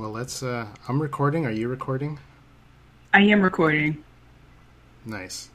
Well, let's. Uh, I'm recording. Are you recording? I am recording. Nice.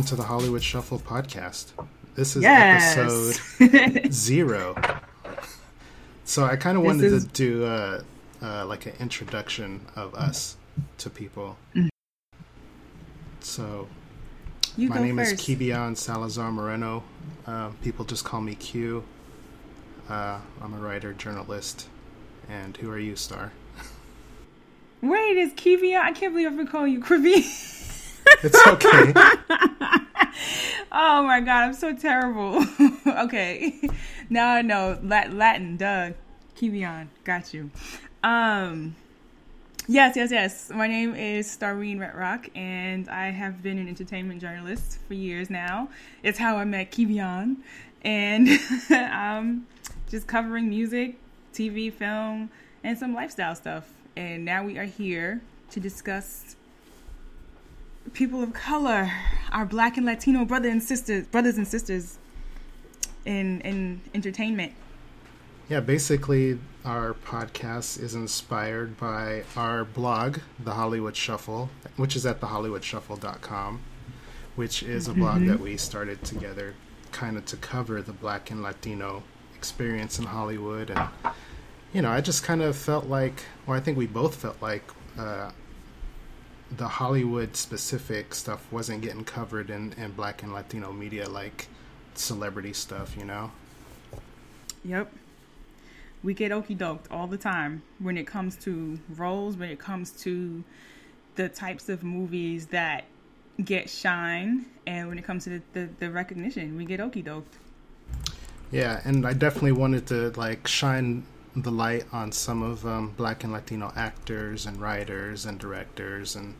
Welcome to the Hollywood Shuffle podcast. This is Yes. episode zero. So I kind of wanted is- to do uh, uh, like an introduction of us to people. So You my name first. is Quibian Salazar Moreno. Uh, people just call me Q. Uh, I'm a writer, journalist. And who are you, Star? Wait, is Kivia? I can't believe I've been calling you Krivi. It's okay. oh my god, I'm so terrible. okay, now I know Latin. Duh, Quibian, got you. Um, yes, yes, yes. My name is Starrene Rhett Rocque, and I have been an entertainment journalist for years now. It's how I met Quibian, and just covering music, TV, film, and some lifestyle stuff. And now we are here to discuss people of color, our black and Latino brothers and sisters, brothers and sisters in in entertainment. Yeah, basically, our podcast is inspired by our blog, The Hollywood Shuffle, which is at thehollywoodshuffle.com, which is a blog that we started together kind of to cover the black and Latino experience in Hollywood. And, you know, I just kind of felt like, well, I think we both felt like uh, the Hollywood specific stuff wasn't getting covered in, in black and Latino media like celebrity stuff, you know? Yep. We get okey doked all the time when it comes to roles, when it comes to the types of movies that get shine, and when it comes to the, the, the recognition, we get okey doked. Yeah, and I definitely wanted to like shine the light on some of um, Black and Latino actors and writers and directors and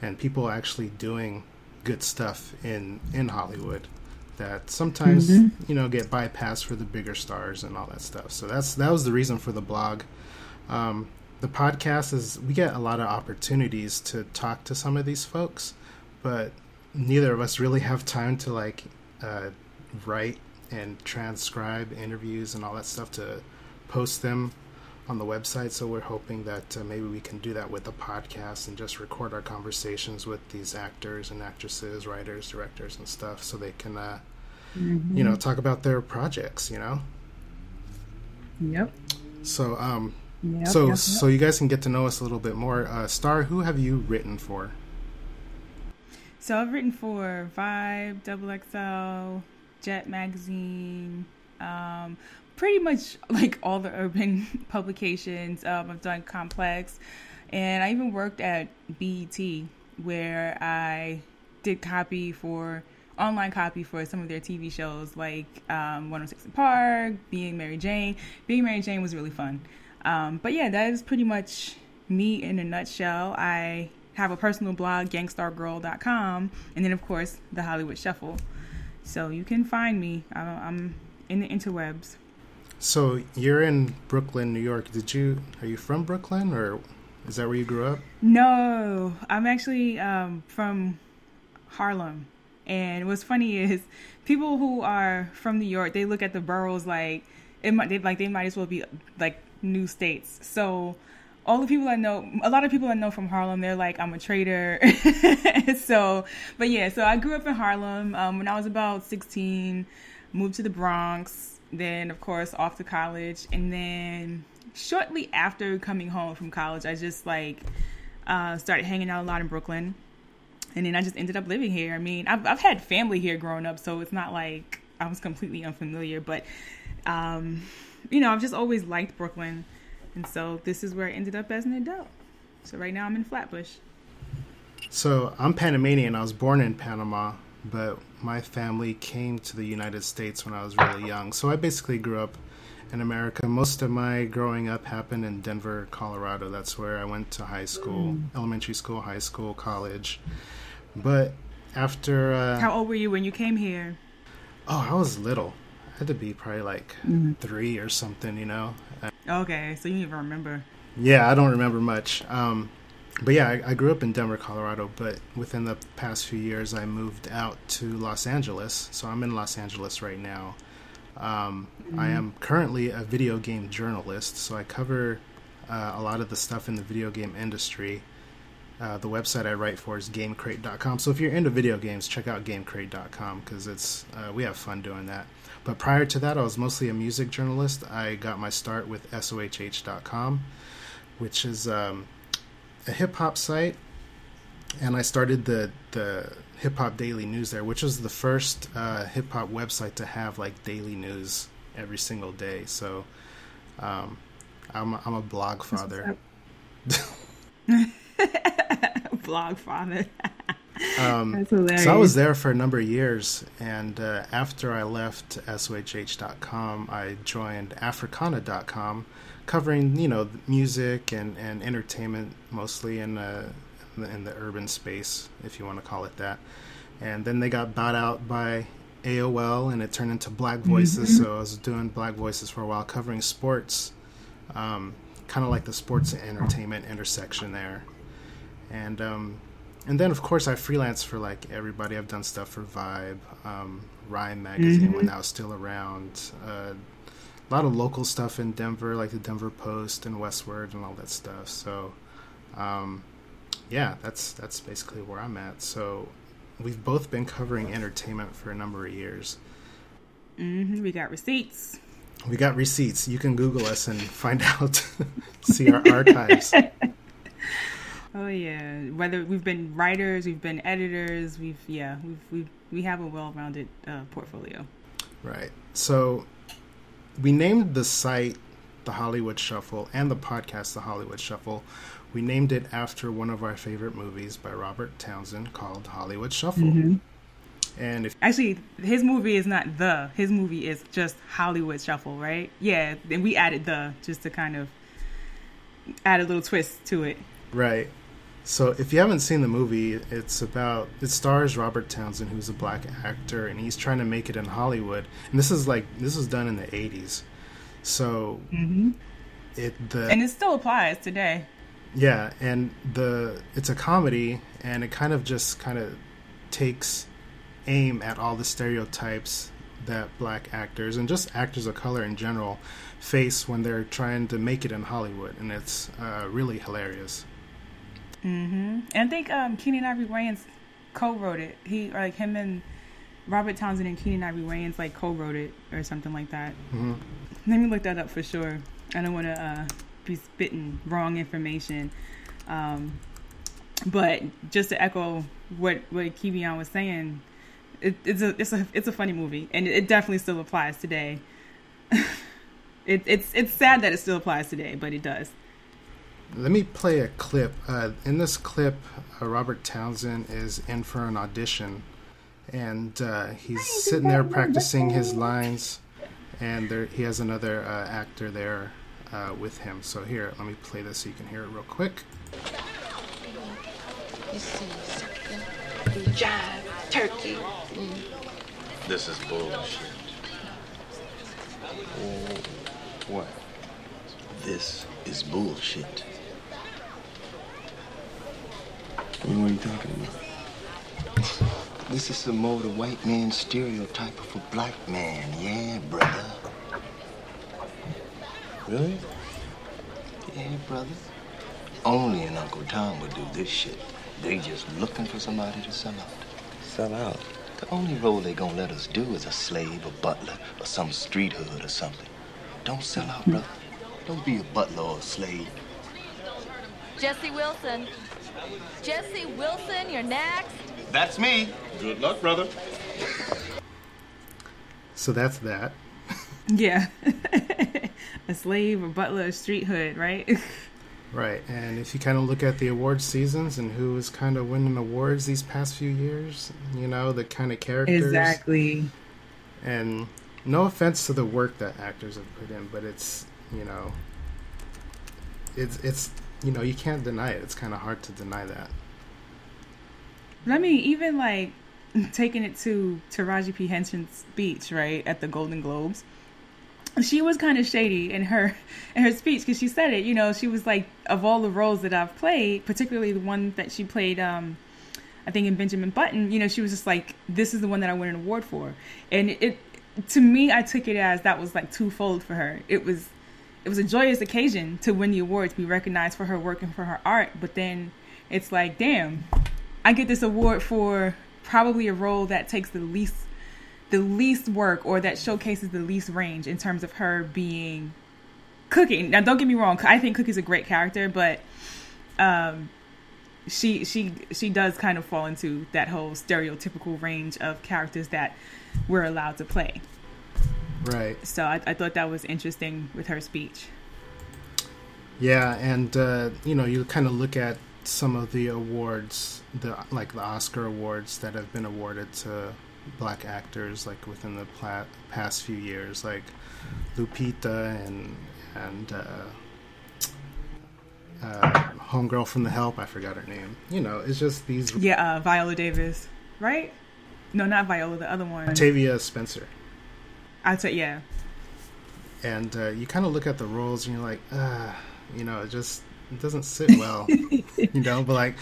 and people actually doing good stuff in in Hollywood that sometimes you know get bypassed for the bigger stars and all that stuff. So that's that was the reason for the blog. Um, the podcast is we get a lot of opportunities to talk to some of these folks, but neither of us really have time to like uh, write and transcribe interviews and all that stuff to post them on the website. So we're hoping that uh, maybe we can do that with the podcast and just record our conversations with these actors and actresses, writers, directors, and stuff, so they can, uh, you know, talk about their projects. You know. Yep. So um, Yep. so yep, yep. so you guys can get to know us a little bit more. Uh, Star, who have you written for? So I've written for Vibe, Double XL, Jet Magazine, um, pretty much like all the urban publications. Um, I've done Complex, and I even worked at BET where I did copy for online copy for some of their TV shows like um, 106 in Park, Being Mary Jane. Being Mary Jane was really fun. Um, but yeah, that is pretty much me in a nutshell. I have a personal blog, gangstargirl.com, and then of course the Hollywood Shuffle. So you can find me. I'm in the interwebs. So you're in Brooklyn, New York. Did you are you from Brooklyn or is that where you grew up? No, I'm actually um, from Harlem. And what's funny is people who are from New York, they look at the boroughs like it might they, like they might as well be like new states. So all the people I know, a lot of people I know from Harlem, they're like, I'm a traitor. so, but yeah, so I grew up in Harlem. Um, when I was about 16, moved to the Bronx, then of course off to college, and then shortly after coming home from college, I just like uh, started hanging out a lot in Brooklyn, and then I just ended up living here. I mean, I've I've had family here growing up, so it's not like I was completely unfamiliar, but um, you know, I've just always liked Brooklyn, and so this is where I ended up as an adult. So right now I'm in Flatbush. So I'm Panamanian. I was born in Panama, but my family came to the United States when I was really young. So I basically grew up in America. Most of my growing up happened in Denver, Colorado. That's where I went to high school, mm. elementary school, high school, college. But after. Uh, How old were you when you came here? Oh, I was little. Had to be probably like mm. three or something, you know? Okay, so you don't even remember. Yeah, I don't remember much. Um, but yeah, I, I, grew up in Denver, Colorado. But within the past few years, I moved out to Los Angeles. So I'm in Los Angeles right now. Um, mm-hmm. I am currently a video game journalist, so I cover uh, a lot of the stuff in the video game industry. Uh, the website I write for is GameCrate.com. So if you're into video games, check out GameCrate.com because it's uh, we have fun doing that. But prior to that, I was mostly a music journalist. I got my start with SOHH.com, which is um, a hip hop site, and I started the the Hip Hop Daily News there, which was the first uh, hip hop website to have like daily news every single day. So um, I'm I'm a blog father. blog father. um, That's. So I was there for a number of years, and uh, after I left SOHH.com, I joined Africana.com, covering you know music and, and entertainment mostly in. Uh, in the urban space, if you want to call it that. And then they got bought out by AOL, and it turned into Black Voices. Mm-hmm. So I was doing Black Voices for a while, covering sports, um, kind of like the sports and entertainment intersection there. And um, and then of course I freelance for like everybody. I've done stuff for Vibe, um, Rhyme magazine mm-hmm. when that was still around. Uh, a lot of local stuff in Denver, like the Denver Post and Westword and all that stuff. So, um, yeah, that's that's basically where I'm at. So we've both been covering entertainment for a number of years. Mm-hmm. We got receipts. We got receipts. You can Google us and find out, see our archives. Oh yeah, whether we've been writers, we've been editors, we've yeah, we've we we have a well-rounded uh, portfolio. Right. So we named the site the Hollywood Shuffle and the podcast the Hollywood Shuffle we named it after one of our favorite movies by Robert Townsend called Hollywood Shuffle. Mm-hmm. And if actually his movie is not the his movie is just Hollywood Shuffle, right? Yeah, and we added the just to kind of add a little twist to it. Right. So if you haven't seen the movie, it's about it stars Robert Townsend, who's a black actor, and he's trying to make it in Hollywood. And this is like this was done in the '80s, so mm-hmm. it the and it still applies today. Yeah, and the it's a comedy, and it kind of just kind of takes aim at all the stereotypes that black actors and just actors of color in general face when they're trying to make it in Hollywood, and it's uh, really hilarious. Mm-hmm. And I think um, Keenen Ivory Wayans co-wrote it. He like him and Robert Townsend and Keenen Ivory Wayans like co-wrote it or something like that. Mm-hmm. Let me look that up for sure. I don't want to uh, be spitting wrong information. Um, but just to echo what what Quibian was saying, it, it's a it's a it's a funny movie, and it definitely still applies today. it, it's it's sad that it still applies today, but it does. Let me play a clip. Uh, in this clip, uh, Robert Townsend is in for an audition, and uh, he's sitting there practicing his lines, and there he has another uh, actor there uh, with him. So here, let me play this so you can hear it real quick. You see? Jive, turkey. Mm. This is bullshit. Oh, what? This is bullshit. What are you talking about? This is some more the white man stereotype of a black man, yeah, brother. Really? Yeah, brother. Only an Uncle Tom would do this shit. They just looking for somebody to sell out. Sell out? The only role they gonna let us do is a slave, a butler, or some street hood or something. Don't sell out, brother. Don't be a butler or a slave. Jesse Wilson. Jesse Wilson, you're next. That's me. Good luck, brother. So that's that. Yeah. a slave, a butler, a street hood, right? right. And if you kind of look at the award seasons and who is kind of winning awards these past few years, you know, the kind of characters. Exactly. And no offense to the work that actors have put in, but it's you know, it's it's you know you can't deny it. It's kind of hard to deny that. I mean, even like taking it to Taraji P Henson's speech, right at the Golden Globes, she was kind of shady in her in her speech because she said it. You know, she was like, of all the roles that I've played, particularly the one that she played, um, I think in Benjamin Button. You know, she was just like, this is the one that I won an award for, and it to me, I took it as that was like twofold for her. It was it was a joyous occasion to win the award, to be recognized for her work and for her art. But then it's like, damn, I get this award for probably a role that takes the least the least work or that showcases the least range in terms of her being Cookie. Now, don't get me wrong. I think Cookie's a great character, but um, she she she does kind of fall into that whole stereotypical range of characters that we're allowed to play. Right. So I, I thought that was interesting with her speech. Yeah, and uh, you know, you kind of look at some of the awards, the like the Oscar awards that have been awarded to black actors, like within the pla- past few years, like Lupita and and uh, uh, homegirl from The Help. I forgot her name. You know, it's just these. Yeah, uh, Viola Davis, right? No, not Viola. The other one. Octavia Spencer. I'd say yeah. And uh, you kind of look at the roles and you're like, uh, you know, it just it doesn't sit well, you know. But like,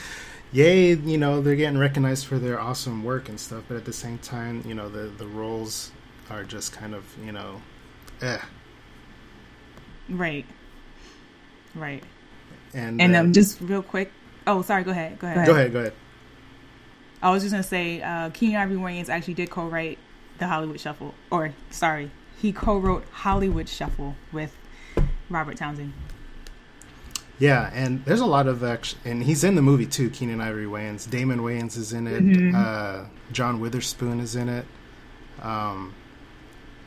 yay, you know, they're getting recognized for their awesome work and stuff. But at the same time, you know, the the roles are just kind of, you know, eh. Right. Right. And And uh, um, just real quick. Oh, sorry. Go ahead. Go ahead. go ahead, go ahead. I was just gonna say, uh, Keenen Ivory Wayans actually did co-write the Hollywood Shuffle, or sorry, he co-wrote Hollywood Shuffle with Robert Townsend. Yeah, and there's a lot of action, and he's in the movie too. Keenen Ivory Wayans, Damon Wayans is in it. Uh, John Witherspoon is in it. Um,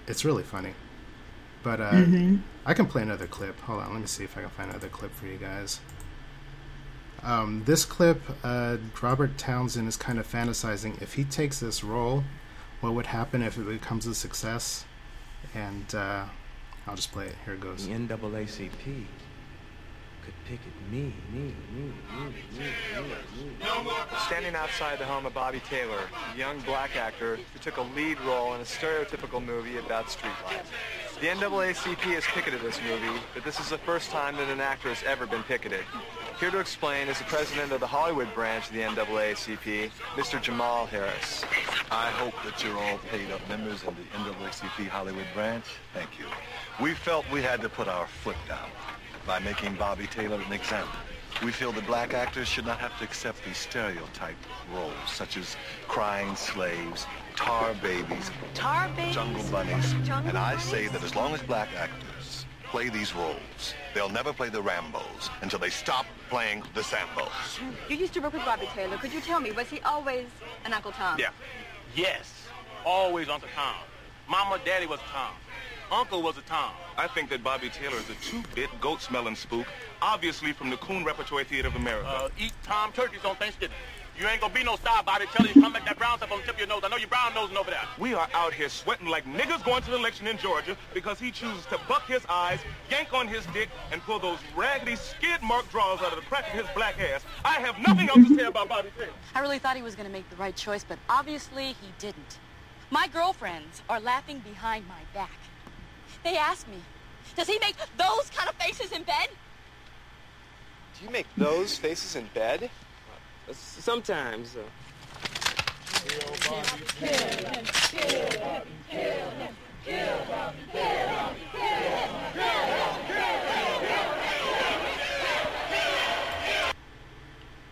it's really funny, but uh, I can play another clip. Hold on, let me see if I can find another clip for you guys. Um, this clip, uh, Robert Townsend is kind of fantasizing if he takes this role, what would happen if it becomes a success? And uh, I'll just play it. Here it goes. The NAACP could picket me, me, me, me, me, me, me. Standing outside the home of Bobby Taylor, a young black actor who took a lead role in a stereotypical movie about street life. The NAACP has picketed this movie, but this is the first time that an actor has ever been picketed. Here to explain is the president of the Hollywood branch of the NAACP, Mr. Jamal Harris. I hope that you're all paid up members of the NAACP Hollywood branch. Thank you. We felt we had to put our foot down by making Bobby Taylor an example. We feel that black actors should not have to accept these stereotype roles, such as crying slaves, tar babies, Tar babies. jungle bunnies. Jungle and I bunnies? say that as long as black actors play these roles, they'll never play the Rambos until they stop playing the Sambos. You used to work with Bobby Taylor. Could you tell me, was he always an Uncle Tom? Yeah. Yes. Always Uncle Tom. Mama, Daddy was a Tom. Uncle was a Tom. I think that Bobby Taylor is a two-bit goat-smelling spook, obviously from the Coon Repertory Theater of America. Uh, eat Tom turkeys on Thanksgiving. You ain't gonna be no star body till you come back that brown stuff on the tip of your nose. I know you brown nosing over there. we are out here sweating like niggas going to the election in Georgia because he chooses to buck his eyes, yank on his dick, and pull those raggedy skid mark draws out of the crack of his black ass. I have nothing else to say about Bobby Taylor. I really thought he was going to make the right choice, but obviously he didn't. My girlfriends are laughing behind my back. They ask me, does he make those kind of faces in bed? Do you make those faces in bed? Sometimes. Uh,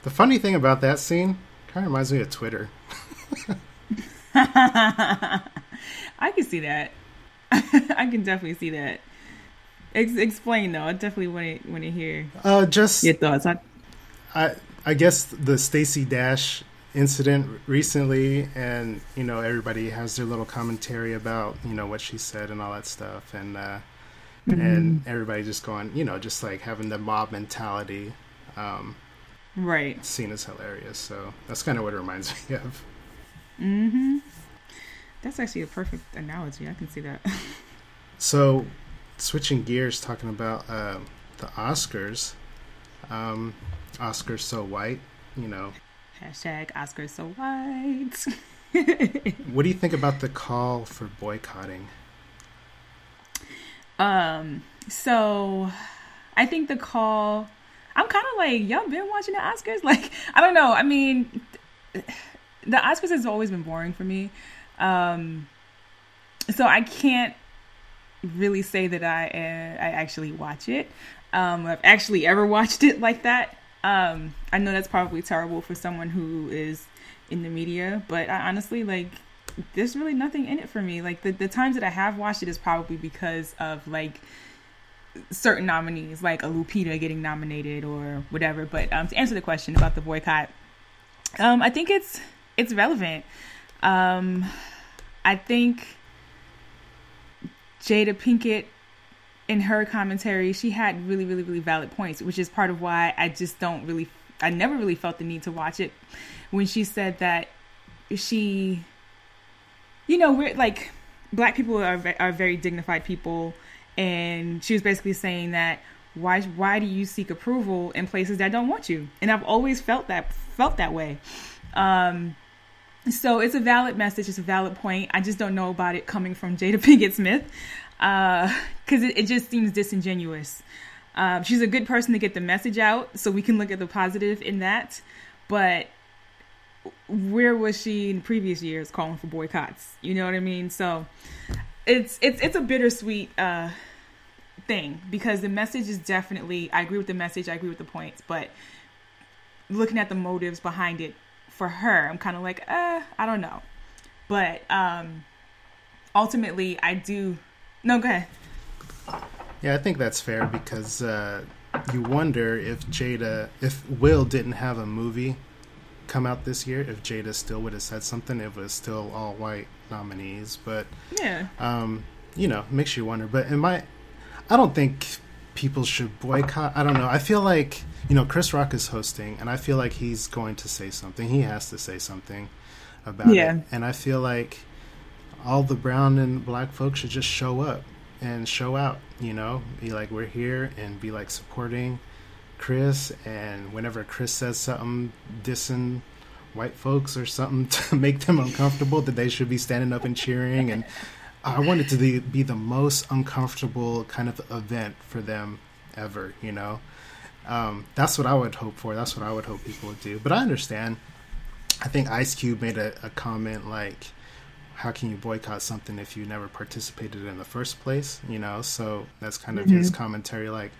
The funny thing about that scene kind of reminds me of Twitter. I can see that. I can definitely see that. Ex- explain though. I definitely want to want to hear Uh, just your thoughts. I, I I guess the Stacey Dash incident recently, and you know everybody has their little commentary about you know what she said and all that stuff, and uh, and everybody just going you know just like having the mob mentality, um, right. seen as hilarious. So that's kind of what it reminds me of. Hmm. That's actually a perfect analogy. I can see that. So, switching gears, talking about um, the Oscars. Um, Oscars so white, you know. Hashtag Oscars so white. What do you think about the call for boycotting? Um, so I think the call. I'm kind of like y'all been watching the Oscars. Like I don't know. I mean, the Oscars has always been boring for me. Um, so I can't really say that I uh, I actually watch it. Um, I've actually ever watched it like that. Um, I know that's probably terrible for someone who is in the media, but I honestly like there's really nothing in it for me. Like the, the times that I have watched it is probably because of like certain nominees, like a Lupita getting nominated or whatever. But um, to answer the question about the boycott, um, I think it's it's relevant. Um, I think Jada Pinkett in her commentary, she had really, really, really valid points, which is part of why I just don't really, I never really felt the need to watch it. When she said that she, you know, we're like, black people are are very dignified people, and she was basically saying that why why do you seek approval in places that don't want you? And I've always felt that felt that way. Um, so it's a valid message. It's a valid point. I just don't know about it coming from Jada Pinkett Smith because it, it just seems disingenuous. Um, she's a good person to get the message out, so we can look at the positive in that. But where was she in previous years calling for boycotts? You know what I mean? So it's it's it's a bittersweet uh, thing because the message is definitely. I agree with the message. I agree with the points, but looking at the motives behind it for her, I'm kind of like, uh, I don't know. But um, ultimately, I do. No, go ahead. Yeah, I think that's fair because uh, you wonder if Jada, if Will didn't have a movie come out this year, if Jada still would have said something, it was still all white nominees. But Yeah. um, you know, makes you wonder. But in my, I don't think people should boycott. I don't know. I feel like you know Chris Rock is hosting, and I feel like he's going to say something. He has to say something about Yeah. it, and I feel like all the brown and black folks should just show up and show out. You know, be like we're here and be like supporting Chris. And whenever Chris says something dissing white folks or something to make them uncomfortable, that they should be standing up and cheering. And I want it to be, be the most uncomfortable kind of event for them ever. You know, um, that's what I would hope for. That's what I would hope people would do. But I understand. I think Ice Cube made a, a comment like, "How can you boycott something if you never participated in the first place?" You know, so that's kind of his Mhm. commentary. Like,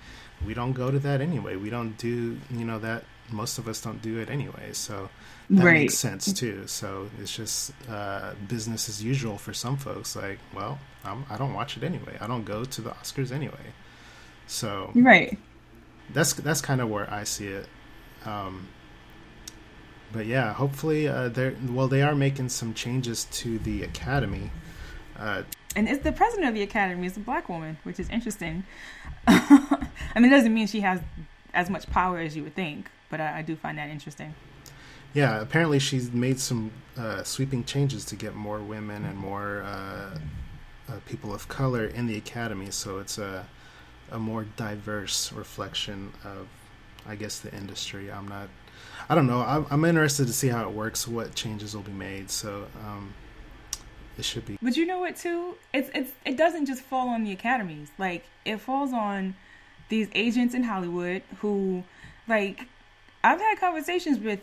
we don't go to that anyway. We don't do, you know, that. Most of us don't do it anyway. So that Right. makes sense too. So it's just uh, business as usual for some folks. Like, well, I'm, I don't watch it anyway. I don't go to the Oscars anyway. So Right. that's that's kind of where I see it. Um, but yeah, hopefully uh, they're well. They are making some changes to the academy. Uh, And it's the president of the academy is a black woman, which is interesting. I mean, it doesn't mean she has as much power as you would think, but I, I do find that interesting. yeah, apparently she's made some uh, sweeping changes to get more women and more uh, uh, people of color in the academy. So it's a a more diverse reflection of, I guess, the industry. I'm not. I don't know. I'm, I'm interested to see how it works, what changes will be made. So um, it should be. But you know what too? It's it's it doesn't just fall on the academies. Like it falls on these agents in Hollywood who like I've had conversations with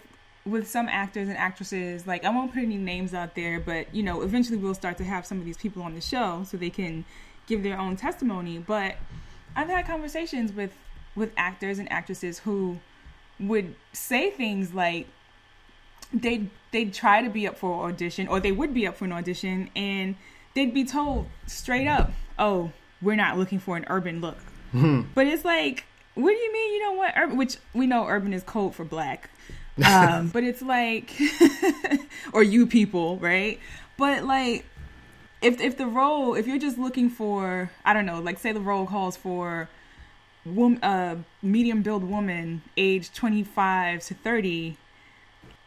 with some actors and actresses. Like I won't put any names out there, but you know, eventually we'll start to have some of these people on the show so they can give their own testimony. But I've had conversations with with actors and actresses who would say things like they'd they'd try to be up for an audition or they would be up for an audition and they'd be told straight up oh we're not looking for an urban look. But it's like what do you mean you don't want urban which we know urban is code for black. Um, but it's like or you people right? But like if if the role if you're just looking for i don't know like say the role calls for wom- uh, medium build woman age 25 to 30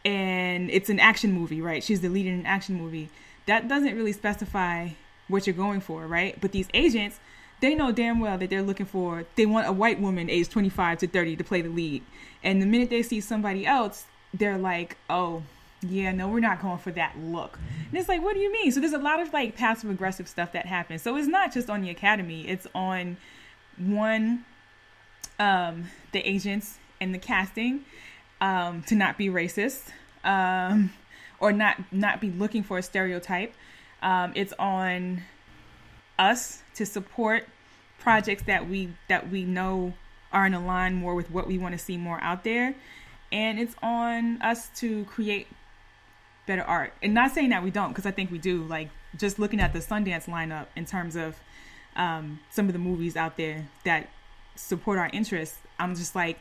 and it's an action movie right she's the lead in an action movie that doesn't really specify what you're going for, right? But these agents, they know damn well that they're looking for they want a white woman aged 25 to 30 to play the lead. And the minute they see somebody else, they're like, "Oh, yeah, no, we're not going for that look." And it's like, "What do you mean?" So there's a lot of like passive aggressive stuff that happens. So it's not just on the academy, it's on one um the agents and the casting um to not be racist. Um or not not be looking for a stereotype. Um, it's on us to support projects that we that we know are in line more with what we want to see more out there, and it's on us to create better art. And not saying that we don't, because I think we do. Like just looking at the Sundance lineup in terms of um, some of the movies out there that support our interests, I'm just like,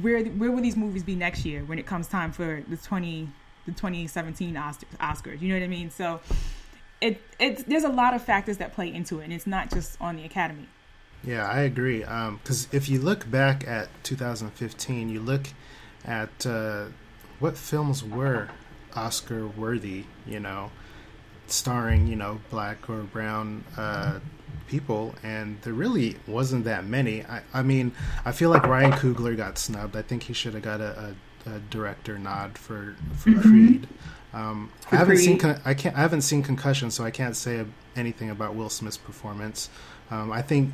where where will these movies be next year when it comes time for the 20 the 2017 Oscars. You know what I mean? So it it there's a lot of factors that play into it, and it's not just on the Academy. Yeah, I agree. Because um, if you look back at 2015, you look at uh, what films were Oscar worthy. You know, starring you know black or brown uh, people, and there really wasn't that many. I, I mean, I feel like Ryan Coogler got snubbed. I think he should have got a, a a director nod for for mm-hmm. Creed. Um, I haven't Creed. seen I can't I haven't seen Concussion, so I can't say anything about Will Smith's performance. Um, I think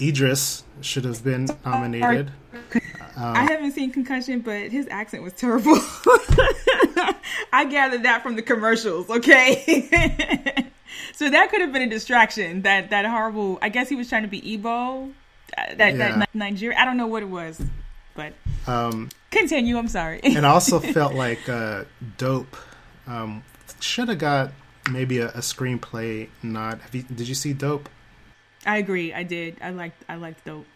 Idris should have been nominated. Um, I haven't seen Concussion, but his accent was terrible. I gathered that from the commercials. Okay, so that could have been a distraction. That that horrible. I guess he was trying to be Igbo. Uh, that yeah. that Nigeria. I don't know what it was, but um, Continue. I'm sorry. and I also felt like uh, Dope um, should have got maybe a, a screenplay nod. You, did you see Dope? I agree. I did. I liked. I liked Dope.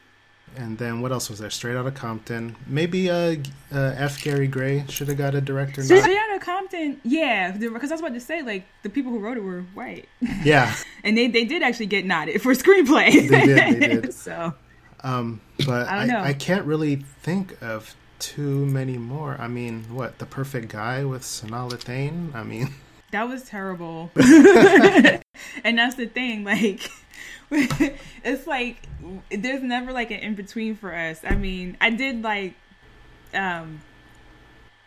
And then what else was there? Straight Outta Compton. Maybe uh, uh, F. Gary Gray should have got a director. Straight. Outta Compton. Yeah, because I was about to say like the people who wrote it were white. Yeah. and they they did actually get nodded for screenplay. they did. They did. so. Um, but I, I, I can't really think of too many more. I mean, what the perfect guy with Sanaa Lathan? I mean, that was terrible. and that's the thing, like. it's like there's never like an in between for us. I mean, I did like um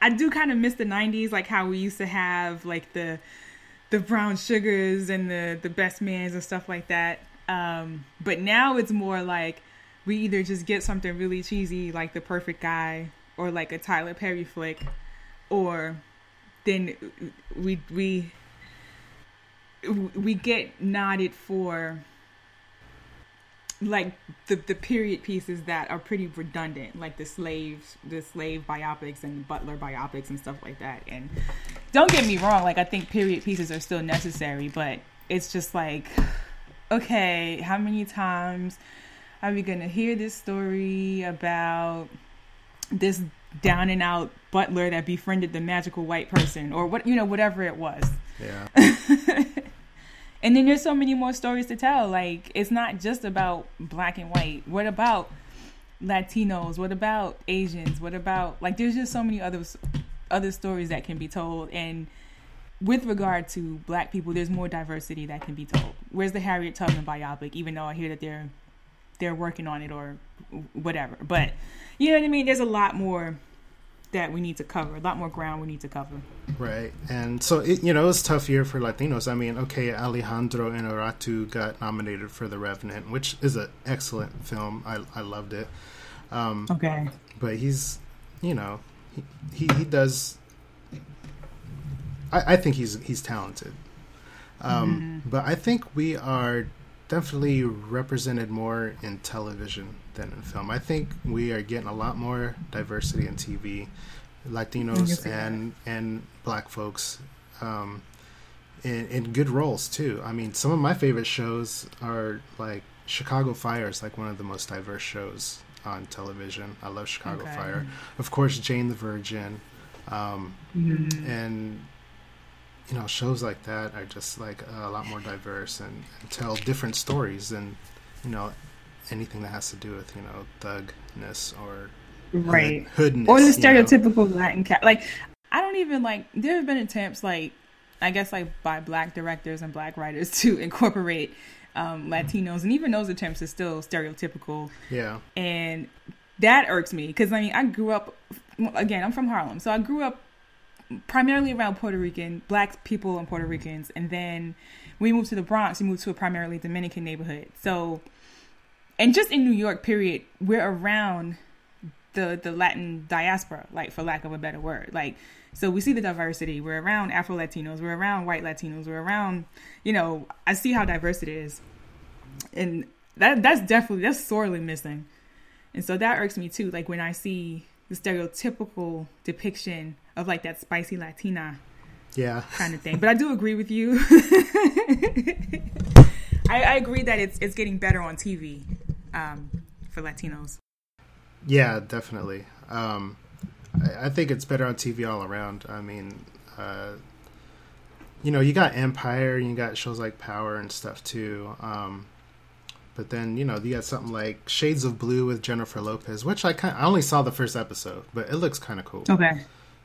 I do kind of miss the 90s like how we used to have like the the brown sugars and the the best mans and stuff like that. Um but now it's more like we either just get something really cheesy like the perfect guy or like a Tyler Perry flick, or then we we we get nodded for like the the period pieces that are pretty redundant, like the slaves, the slave biopics and butler biopics and stuff like that. And don't get me wrong, like I think period pieces are still necessary, but it's just like, okay, how many times are we gonna hear this story about this down and out butler that befriended the magical white person or what you know whatever it was. Yeah. And then there's so many more stories to tell. Like it's not just about black and white. What about latinos? What about asians? What about like there's just so many other other stories that can be told. And with regard to black people there's more diversity that can be told. Where's the harriet tubman biopic even though i hear that they're they're working on it or whatever. But you know what I mean? There's a lot more that we need to cover, a lot more ground we need to cover. Right. And so, it, you know, it was a tough year for Latinos. I mean, okay, Alejandro Inarritu got nominated for The Revenant, which is an excellent film. I, I loved it. Um, okay. But he's, you know, he, he, he does. I, I think he's he's talented. Um, mm-hmm. But I think we are definitely represented more in television than in film. I think we are getting a lot more diversity in TV, Latinos and and Black folks, um, in, in good roles too. I mean, some of my favorite shows are like Chicago Fire is like one of the most diverse shows on television. I love Chicago okay. Fire, of course, Jane the Virgin, um, mm-hmm. and you know shows like that are just like a lot more diverse and, and tell different stories than you know anything that has to do with you know thugness or right hoodness or the stereotypical you know? Latin cat. Like I don't even like. There have been attempts like I guess like by black directors and black writers to incorporate um, Latinos, and even those attempts are still stereotypical. Yeah. And that irks me because I mean I grew up again I'm from Harlem, so I grew up primarily around Puerto Rican black people and Puerto Ricans, and then we moved to the Bronx. We moved to a primarily Dominican neighborhood. So, and just in New York, period, we're around the the Latin diaspora, like for lack of a better word, like. So we see the diversity. We're around Afro Latinos. We're around white Latinos. We're around, you know, I see how diverse it is, and that that's definitely that's sorely missing, and so that irks me too. Like when I see the stereotypical depiction of like that spicy Latina yeah kind of thing. But I do agree with you. I, I, agree that it's it's getting better on TV um, for Latinos. Yeah, definitely. Um, I, I, think it's better on TV all around. I mean, uh, you know, you got Empire, and you got shows like Power and stuff too. Um, but then you know you got something like Shades of Blue with Jennifer Lopez, which I kind I only saw the first episode, but it looks kind of cool. Okay.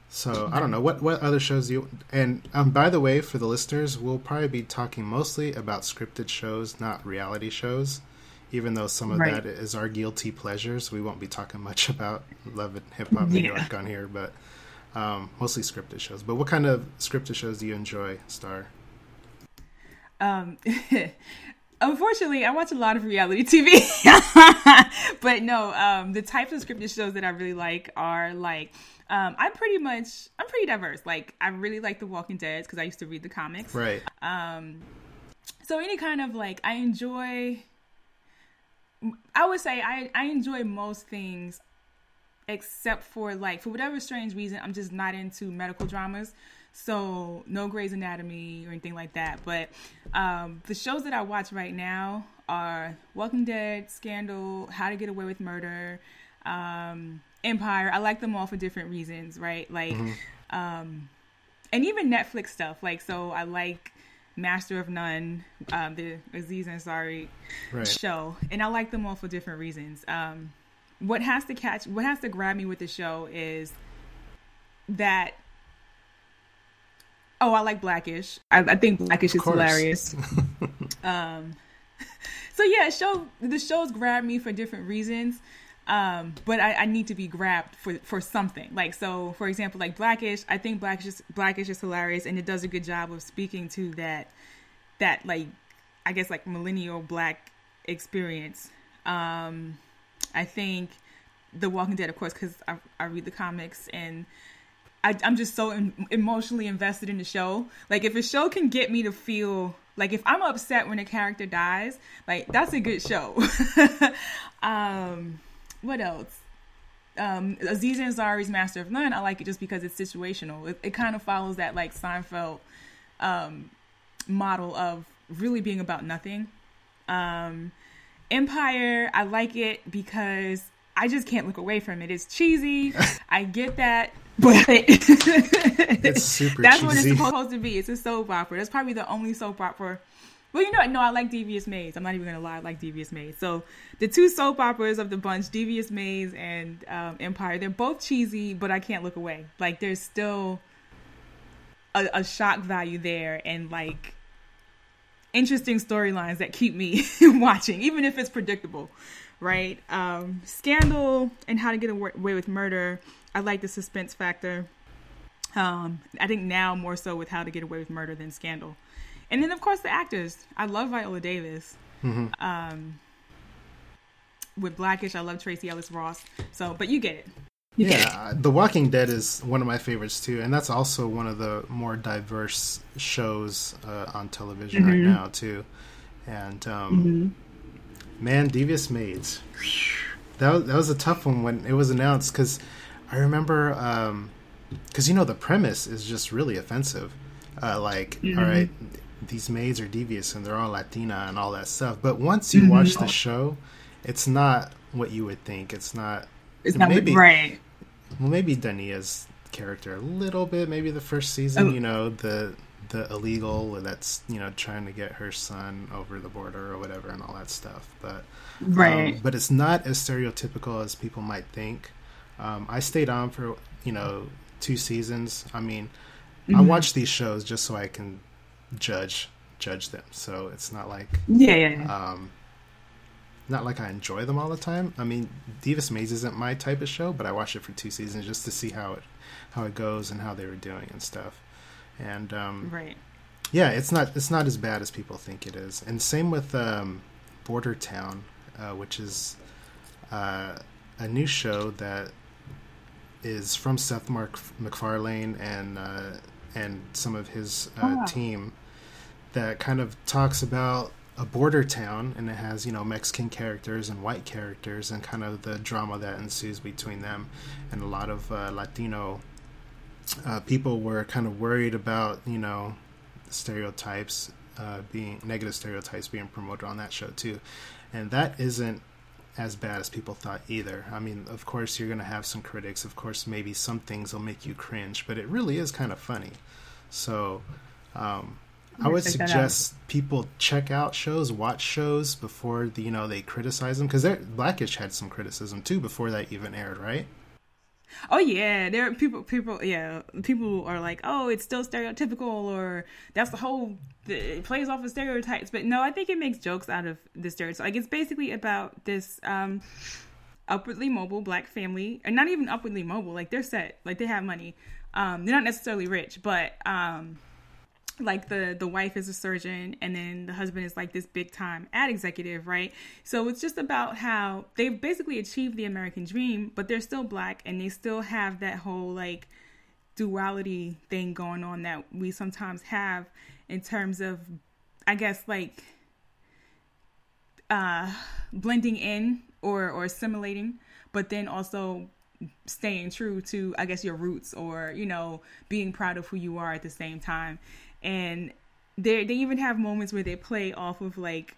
So I don't know what what other shows you and um, by the way for the listeners we'll probably be talking mostly about scripted shows not reality shows even though some of right. that is our guilty pleasures we won't be talking much about love and hip hop New yeah. York on here but um, mostly scripted shows but what kind of scripted shows do you enjoy Star um unfortunately, I watch a lot of reality TV. but no, um, the types of scripted shows that I really like are like um, I'm pretty much I'm pretty diverse. Like I really like The Walking Dead because I used to read the comics. Right. Um, so any kind of like I enjoy. I would say I I enjoy most things, except for like for whatever strange reason I'm just not into medical dramas. So no Grey's Anatomy or anything like that. But um, the shows that I watch right now are Walking Dead, Scandal, How to Get Away with Murder. Um, Empire. I like them all for different reasons, right? Like, mm-hmm. um, and even Netflix stuff. Like, so I like Master of None, um, the Aziz Ansari right. show, and I like them all for different reasons. Um, what has to catch, what has to grab me with the show is that. Oh, I like Blackish. I, I think Blackish is hilarious. um, so yeah, show the shows grab me for different reasons. Um, but I, I, need to be grabbed for for something. Like so, for example, like Blackish. I think Blackish is, Blackish is hilarious, and it does a good job of speaking to that that like I guess like millennial black experience. Um, I think The Walking Dead, of course, because I, I read the comics and. I, am just so emotionally invested in the show. Like, if a show can get me to feel like if I'm upset when a character dies, like that's a good show. um, what else? Um, Aziz Ansari's Master of None, I like it just because it's situational. It, it kind of follows that like Seinfeld um, model of really being about nothing. Um, Empire, I like it because I just can't look away from it. It's cheesy. I get that, but it's super. That's cheesy. what it's supposed to be. It's a soap opera. That's probably the only soap opera well, you know, what, no, I like Devious Maids. I'm not even gonna lie, I like Devious Maids. So the two soap operas of the bunch, Devious Maids and um, Empire, they're both cheesy, but I can't look away. Like there's still a, a shock value there, and like interesting storylines that keep me watching, even if it's predictable, right? Um, Scandal and How to Get Away with Murder. I like the suspense factor. Um, I think now more so with How to Get Away with Murder than Scandal. And then of course the actors. I love Viola Davis. Mm-hmm. Um, with Blackish, I love Tracee Ellis Ross. So, but you get it. You yeah, get it. The Walking Dead is one of my favorites too, and that's also one of the more diverse shows uh, on television mm-hmm. right now too. And um, mm-hmm. man, Devious Maids. That was, that was a tough one when it was announced because I remember because um, you know the premise is just really offensive. Uh, like, all mm-hmm. right, these maids are devious and they're all Latina and all that stuff. But once you mm-hmm. watch the show, it's not what you would think. It's not. It's not maybe right. Well, maybe Dania's character a little bit. Maybe the first season, oh. you know, the the illegal that's you know trying to get her son over the border or whatever and all that stuff. But right. Um, but it's not as stereotypical as people might think. Um, I stayed on for you know two seasons. I mean, I Mhm. watch these shows just so I can judge judge them. So it's not like Yeah, yeah, yeah. Um, not like I enjoy them all the time. I mean, Devious Maids isn't my type of show, but I watched it for two seasons just to see how it how it goes and how they were doing and stuff. And um, Right. yeah, it's not it's not as bad as people think it is. And same with um, Border Town, uh, which is uh, a new show that is from Seth Mark MacFarlane and uh, and some of his uh, Oh, team that kind of talks about a border town and it has you know Mexican characters and white characters and kind of the drama that ensues between them. And a lot of uh, Latino uh, people were kind of worried about you know stereotypes uh, being negative stereotypes being promoted on that show too. And that isn't as bad as people thought either. I mean of course you're going to have some critics. Of course maybe some things will make you cringe but it really is kind of funny. So um, i would check that out. suggest people check out shows watch shows before the, you know they criticize them because blackish had some criticism too before that even aired right Oh yeah, there are people. People, yeah, people are like, oh, it's still stereotypical, or that's the whole. It plays off of stereotypes, but no, I think it makes jokes out of the stereotypes. Like it's basically about this um, upwardly mobile black family, and not even upwardly mobile. Like they're set, like they have money. Um, they're not necessarily rich, but um, like the the wife is a surgeon and then the husband is like this big time ad executive right? So it's just about how they've basically achieved the american dream but they're still black and they still have that whole like duality thing going on that we sometimes have in terms of i guess like uh blending in or or assimilating but then also staying true to i guess your roots or you know being proud of who you are at the same time and they they even have moments where they play off of like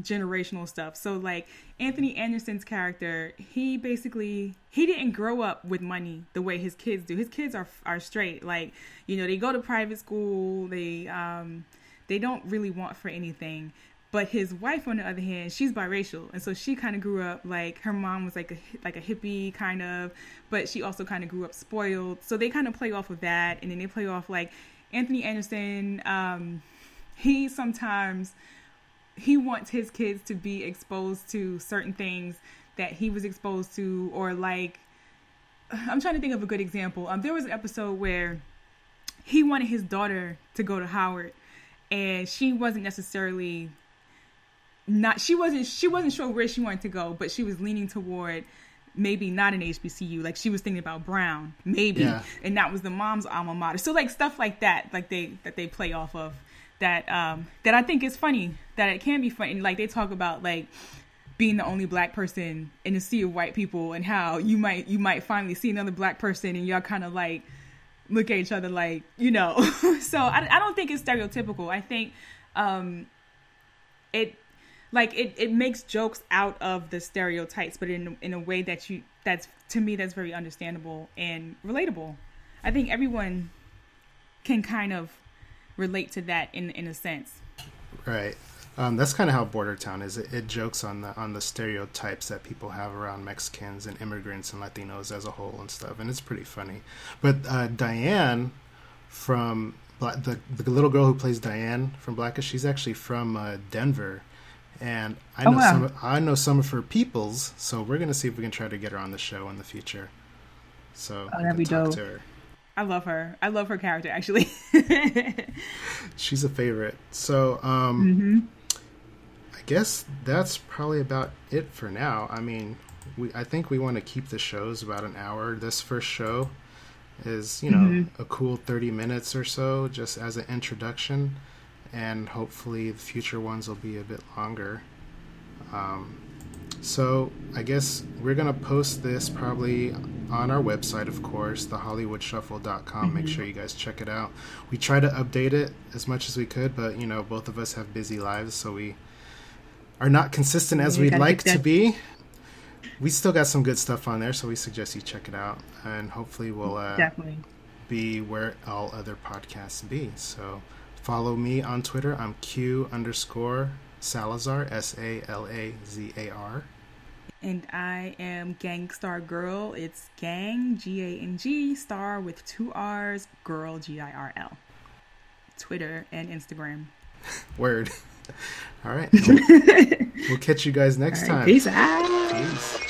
generational stuff. So like Anthony Anderson's character, he basically he didn't grow up with money the way his kids do. His kids are are straight. Like, you know, they go to private school, they um they don't really want for anything. But his wife, on the other hand, she's biracial, and so she kind of grew up like her mom was like a like a hippie kind of, but she also kind of grew up spoiled. So they kind of play off of that, and then they play off like Anthony Anderson. Um, he sometimes he wants his kids to be exposed to certain things that he was exposed to, or like I'm trying to think of a good example. Um, there was an episode where he wanted his daughter to go to Howard, and she wasn't necessarily not she wasn't she wasn't sure where she wanted to go, but she was leaning toward maybe not an HBCU. Like she was thinking about Brown, maybe, Yeah. and that was the mom's alma mater. So like stuff like that, like they that they play off of that um that I think is funny. That it can be funny. And, like they talk about like being the only black person in a sea of white people and how you might you might finally see another black person and y'all kind of like look at each other like you know so I, I don't think it's stereotypical i think um it like it, it makes jokes out of the stereotypes but in in a way that you that's to me that's very understandable and relatable i think everyone can kind of relate to that in in a sense Right. Um, that's kind of how Border Town is. It, it jokes on the on the stereotypes that people have around Mexicans and immigrants and Latinos as a whole and stuff, and it's pretty funny. But uh, Diane from Bla- the the little girl who plays Diane from Blackish, she's actually from uh, Denver, and I Oh, know wow. some of, I know some of her peoples. So we're gonna see if we can try to get her on the show in the future. So Oh, that'd be talk dope. to her. i love her i love her character actually She's a favorite. So, um, hmm I guess that's probably about it for now. I mean, we I think we want to keep the shows about an hour. This first show is, you know, Mhm. a cool 30 minutes or so just as an introduction, and hopefully the future ones will be a bit longer. Um, so I guess we're gonna post this probably on our website, of course, thehollywoodshuffle.com. Make sure you guys check it out. We try to update it as much as we could, but you know, both of us have busy lives, so we are not consistent as Yeah, we'd like to be. We still got some good stuff on there, so we suggest you check it out, and hopefully we'll uh, Definitely. be where all other podcasts be. So follow me on Twitter. I'm Q underscore Salazar S A L A Z A R. And I am Gangstar Girl. It's Gang, G A N G, star with two R's, Girl, G I R L. Twitter and Instagram. Word. All right. we'll catch you guys next right, time. peace out. Peace.